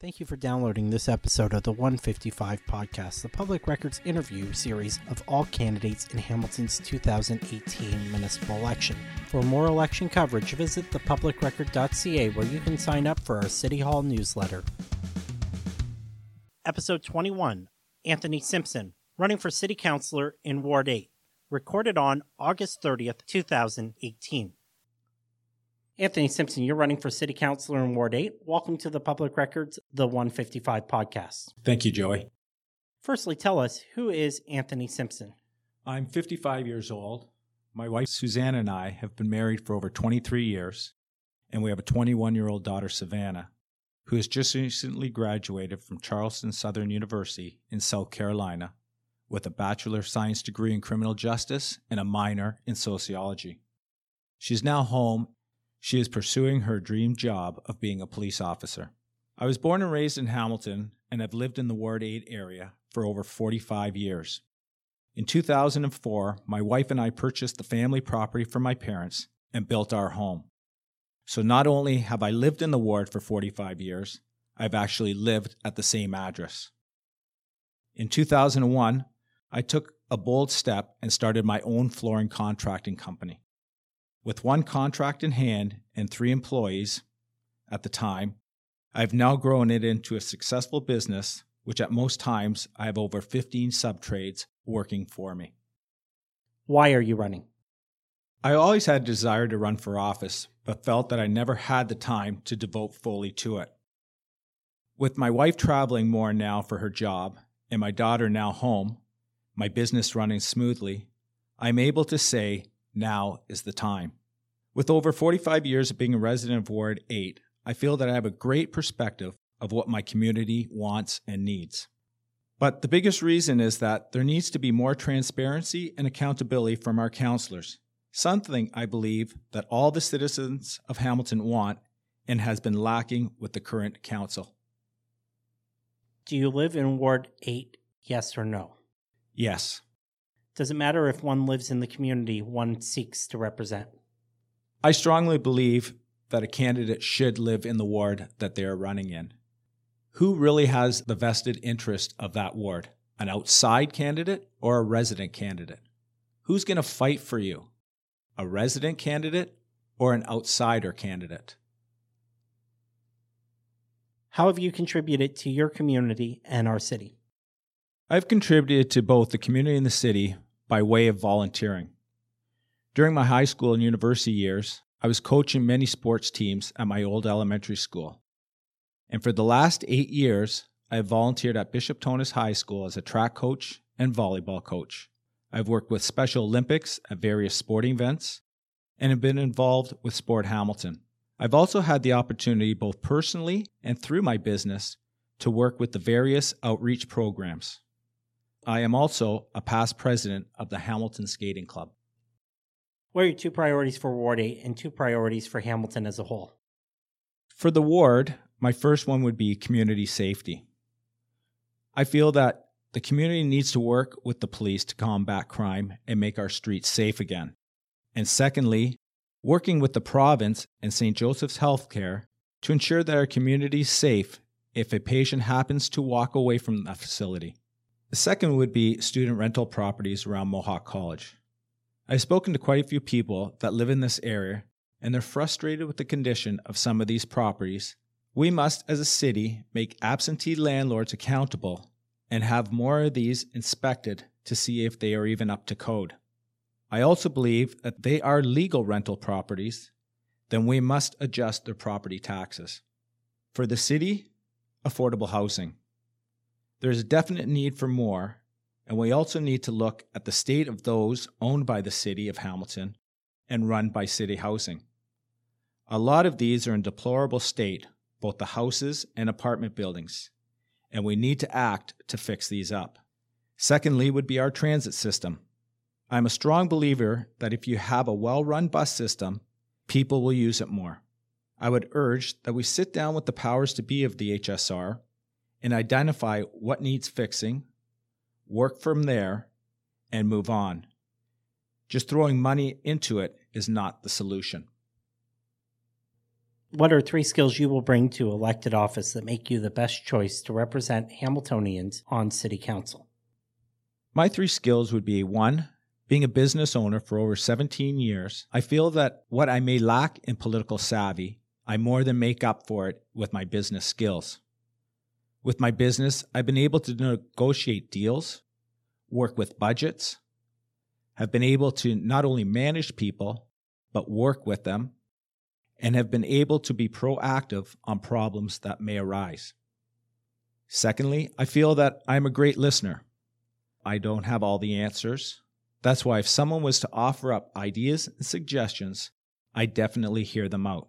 Thank you for downloading this episode of the 155 podcast, the public records interview series of all candidates in Hamilton's 2018 municipal election. For more election coverage, visit thepublicrecord.ca where you can sign up for our City Hall newsletter. Episode 21 Anthony Simpson, running for City Councilor in Ward 8, recorded on August 30th, 2018. Anthony Simpson, you're running for City Councilor in Ward 8. Welcome to the Public Records, the 155 podcast. Thank you, Joey. Firstly, tell us who is Anthony Simpson? I'm 55 years old. My wife, Suzanne, and I have been married for over 23 years, and we have a 21 year old daughter, Savannah, who has just recently graduated from Charleston Southern University in South Carolina with a Bachelor of Science degree in criminal justice and a minor in sociology. She's now home she is pursuing her dream job of being a police officer. I was born and raised in Hamilton and have lived in the Ward 8 area for over 45 years. In 2004, my wife and I purchased the family property from my parents and built our home. So not only have I lived in the ward for 45 years, I've actually lived at the same address. In 2001, I took a bold step and started my own flooring contracting company. With one contract in hand and three employees at the time, I've now grown it into a successful business, which at most times I have over 15 sub trades working for me. Why are you running? I always had a desire to run for office, but felt that I never had the time to devote fully to it. With my wife traveling more now for her job and my daughter now home, my business running smoothly, I'm able to say now is the time. With over 45 years of being a resident of Ward 8, I feel that I have a great perspective of what my community wants and needs. But the biggest reason is that there needs to be more transparency and accountability from our councilors, something I believe that all the citizens of Hamilton want and has been lacking with the current council. Do you live in Ward 8, yes or no? Yes. Does it matter if one lives in the community one seeks to represent? I strongly believe that a candidate should live in the ward that they are running in. Who really has the vested interest of that ward? An outside candidate or a resident candidate? Who's going to fight for you? A resident candidate or an outsider candidate? How have you contributed to your community and our city? I've contributed to both the community and the city by way of volunteering. During my high school and university years, I was coaching many sports teams at my old elementary school. And for the last eight years, I have volunteered at Bishop Tonnos High School as a track coach and volleyball coach. I've worked with Special Olympics at various sporting events and have been involved with Sport Hamilton. I've also had the opportunity, both personally and through my business, to work with the various outreach programs. I am also a past president of the Hamilton Skating Club. What are your two priorities for Ward 8 and two priorities for Hamilton as a whole? For the ward, my first one would be community safety. I feel that the community needs to work with the police to combat crime and make our streets safe again. And secondly, working with the province and St. Joseph's Healthcare to ensure that our community is safe if a patient happens to walk away from the facility. The second would be student rental properties around Mohawk College. I've spoken to quite a few people that live in this area, and they're frustrated with the condition of some of these properties. We must, as a city, make absentee landlords accountable and have more of these inspected to see if they are even up to code. I also believe that they are legal rental properties, then we must adjust their property taxes. For the city, affordable housing. There is a definite need for more, and we also need to look at the state of those owned by the City of Hamilton and run by City Housing. A lot of these are in deplorable state, both the houses and apartment buildings, and we need to act to fix these up. Secondly, would be our transit system. I'm a strong believer that if you have a well run bus system, people will use it more. I would urge that we sit down with the powers to be of the HSR and identify what needs fixing work from there, and move on. Just throwing money into it is not the solution. What are three skills you will bring to elected office that make you the best choice to represent Hamiltonians on City Council? My three skills would be one, being a business owner for over 17 years, I feel that what I may lack in political savvy, I more than make up for it with my business skills. With my business, I've been able to negotiate deals, work with budgets, have been able to not only manage people, but work with them, and have been able to be proactive on problems that may arise. Secondly, I feel that I'm a great listener. I don't have all the answers. That's why if someone was to offer up ideas and suggestions, I definitely hear them out.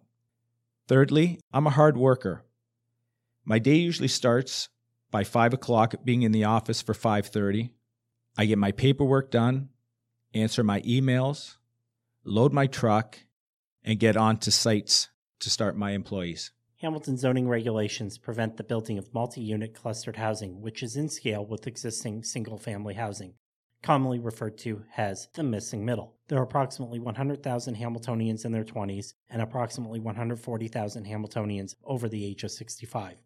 Thirdly, I'm a hard worker. My day usually starts by five o'clock being in the office for 5.30. I get my paperwork done, answer my emails, load my truck, and get on to sites to start my employees. Hamilton zoning regulations prevent the building of multi unit clustered housing, which is in scale with existing single family housing commonly referred to as the missing middle. There are approximately 100,000 Hamiltonians in their 20s and approximately 140,000 Hamiltonians over the age of 65.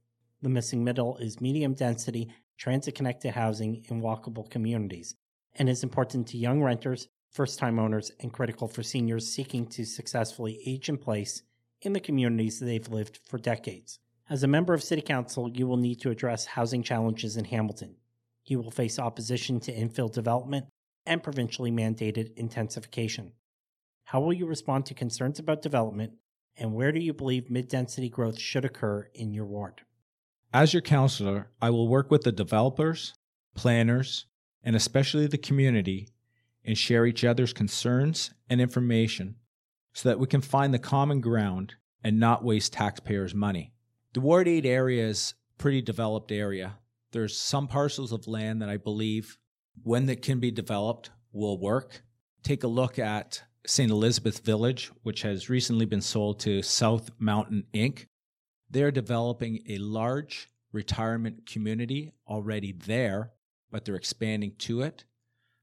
The missing middle is medium density, transit connected housing in walkable communities and is important to young renters, first time owners, and critical for seniors seeking to successfully age in place in the communities they've lived for decades. As a member of City Council, you will need to address housing challenges in Hamilton. You will face opposition to infill development and provincially mandated intensification. How will you respond to concerns about development, and where do you believe mid density growth should occur in your ward? As your counselor, I will work with the developers, planners, and especially the community and share each other's concerns and information so that we can find the common ground and not waste taxpayers' money. The Ward 8 area is a pretty developed area there's some parcels of land that I believe, when that can be developed, will work. Take a look at St. Elizabeth Village, which has recently been sold to South Mountain Inc. They're developing a large retirement community already there, but they're expanding to it.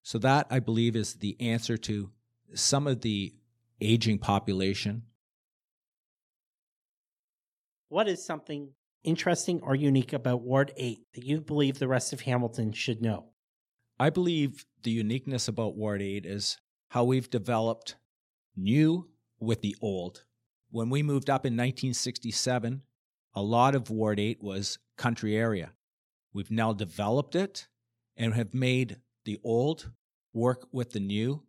So, that I believe is the answer to some of the aging population. What is something interesting or unique about Ward 8 that you believe the rest of Hamilton should know? I believe the uniqueness about Ward 8 is how we've developed new with the old. When we moved up in 1967, a lot of Ward 8 was country area. We've now developed it and have made the old work with the new.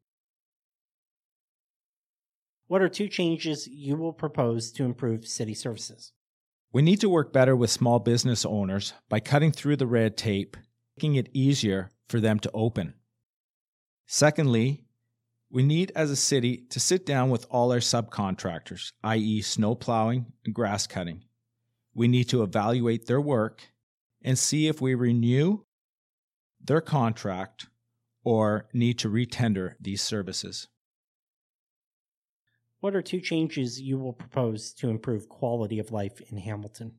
What are two changes you will propose to improve city services? We need to work better with small business owners by cutting through the red tape, making it easier for them to open. Secondly, we need as a city to sit down with all our subcontractors, i.e., snow plowing and grass cutting. We need to evaluate their work and see if we renew their contract or need to retender these services. What are two changes you will propose to improve quality of life in Hamilton?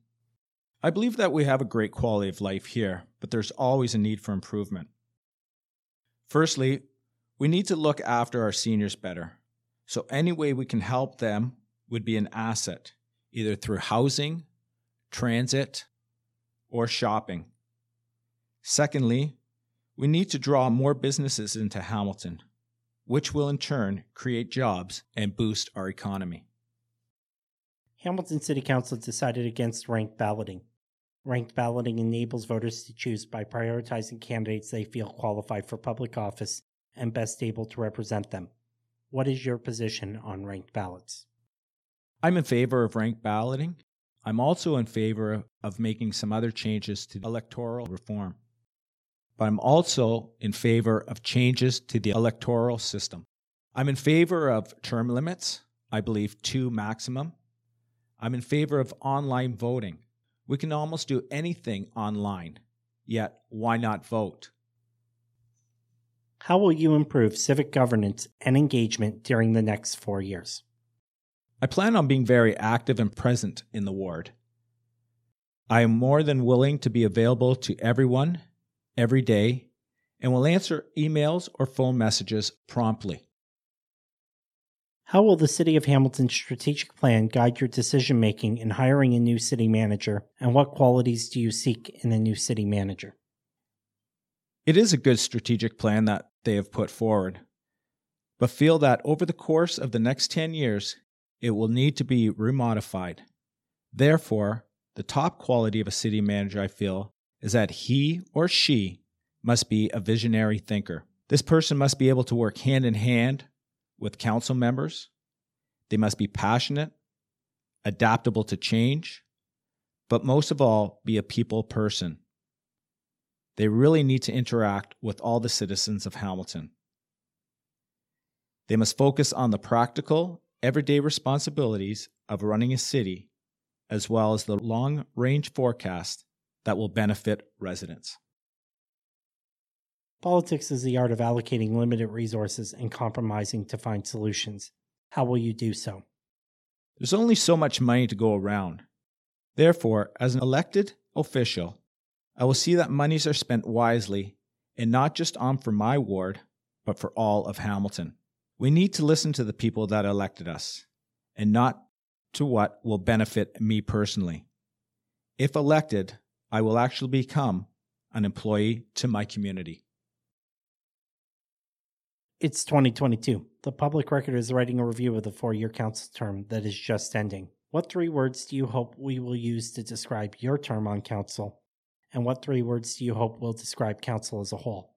I believe that we have a great quality of life here, but there's always a need for improvement. Firstly, we need to look after our seniors better. So, any way we can help them would be an asset, either through housing, transit, or shopping. Secondly, we need to draw more businesses into Hamilton which will in turn create jobs and boost our economy. Hamilton City Council decided against ranked balloting. Ranked balloting enables voters to choose by prioritizing candidates they feel qualified for public office and best able to represent them. What is your position on ranked ballots? I'm in favor of ranked balloting. I'm also in favor of making some other changes to electoral reform but I'm also in favor of changes to the electoral system. I'm in favor of term limits, I believe two maximum. I'm in favor of online voting. We can almost do anything online, yet why not vote? How will you improve civic governance and engagement during the next four years? I plan on being very active and present in the ward. I am more than willing to be available to everyone every day and will answer emails or phone messages promptly. How will the City of Hamilton's strategic plan guide your decision making in hiring a new city manager, and what qualities do you seek in a new city manager? It is a good strategic plan that they have put forward, but feel that over the course of the next 10 years, it will need to be remodified. Therefore, the top quality of a city manager, I feel, is that he or she must be a visionary thinker. This person must be able to work hand in hand with council members. They must be passionate, adaptable to change, but most of all, be a people person. They really need to interact with all the citizens of Hamilton. They must focus on the practical, everyday responsibilities of running a city, as well as the long range forecast that will benefit residents. Politics is the art of allocating limited resources and compromising to find solutions. How will you do so? There's only so much money to go around. Therefore, as an elected official, I will see that monies are spent wisely and not just on for my ward, but for all of Hamilton. We need to listen to the people that elected us and not to what will benefit me personally. If elected, I will actually become an employee to my community. It's 2022. The public record is writing a review of the four year council term that is just ending. What three words do you hope we will use to describe your term on council? And what three words do you hope will describe council as a whole?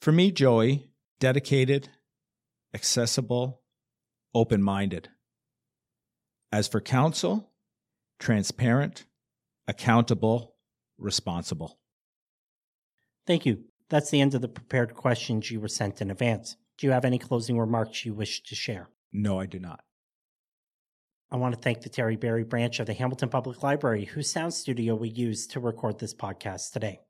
For me, Joey, dedicated, accessible, open minded. As for council, transparent, accountable, responsible. Thank you. That's the end of the prepared questions you were sent in advance. Do you have any closing remarks you wish to share? No, I do not. I want to thank the Terryberry branch of the Hamilton Public Library, whose sound studio we used to record this podcast today.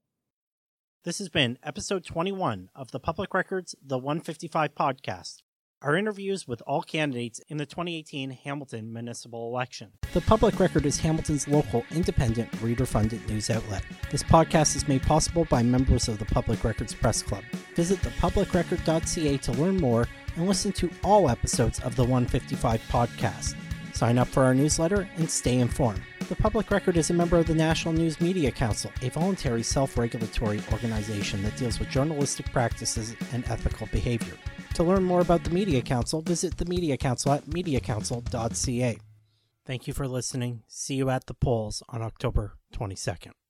This has been episode 21 of the Public Records The 155 podcast. Our interviews with all candidates in the 2018 Hamilton municipal election. The Public Record is Hamilton's local, independent, reader funded news outlet. This podcast is made possible by members of the Public Records Press Club. Visit thepublicrecord.ca to learn more and listen to all episodes of the 155 podcast. Sign up for our newsletter and stay informed. The Public Record is a member of the National News Media Council, a voluntary self regulatory organization that deals with journalistic practices and ethical behavior. To learn more about the Media Council, visit the Media Council at mediacouncil.ca. Thank you for listening. See you at the polls on October 22nd.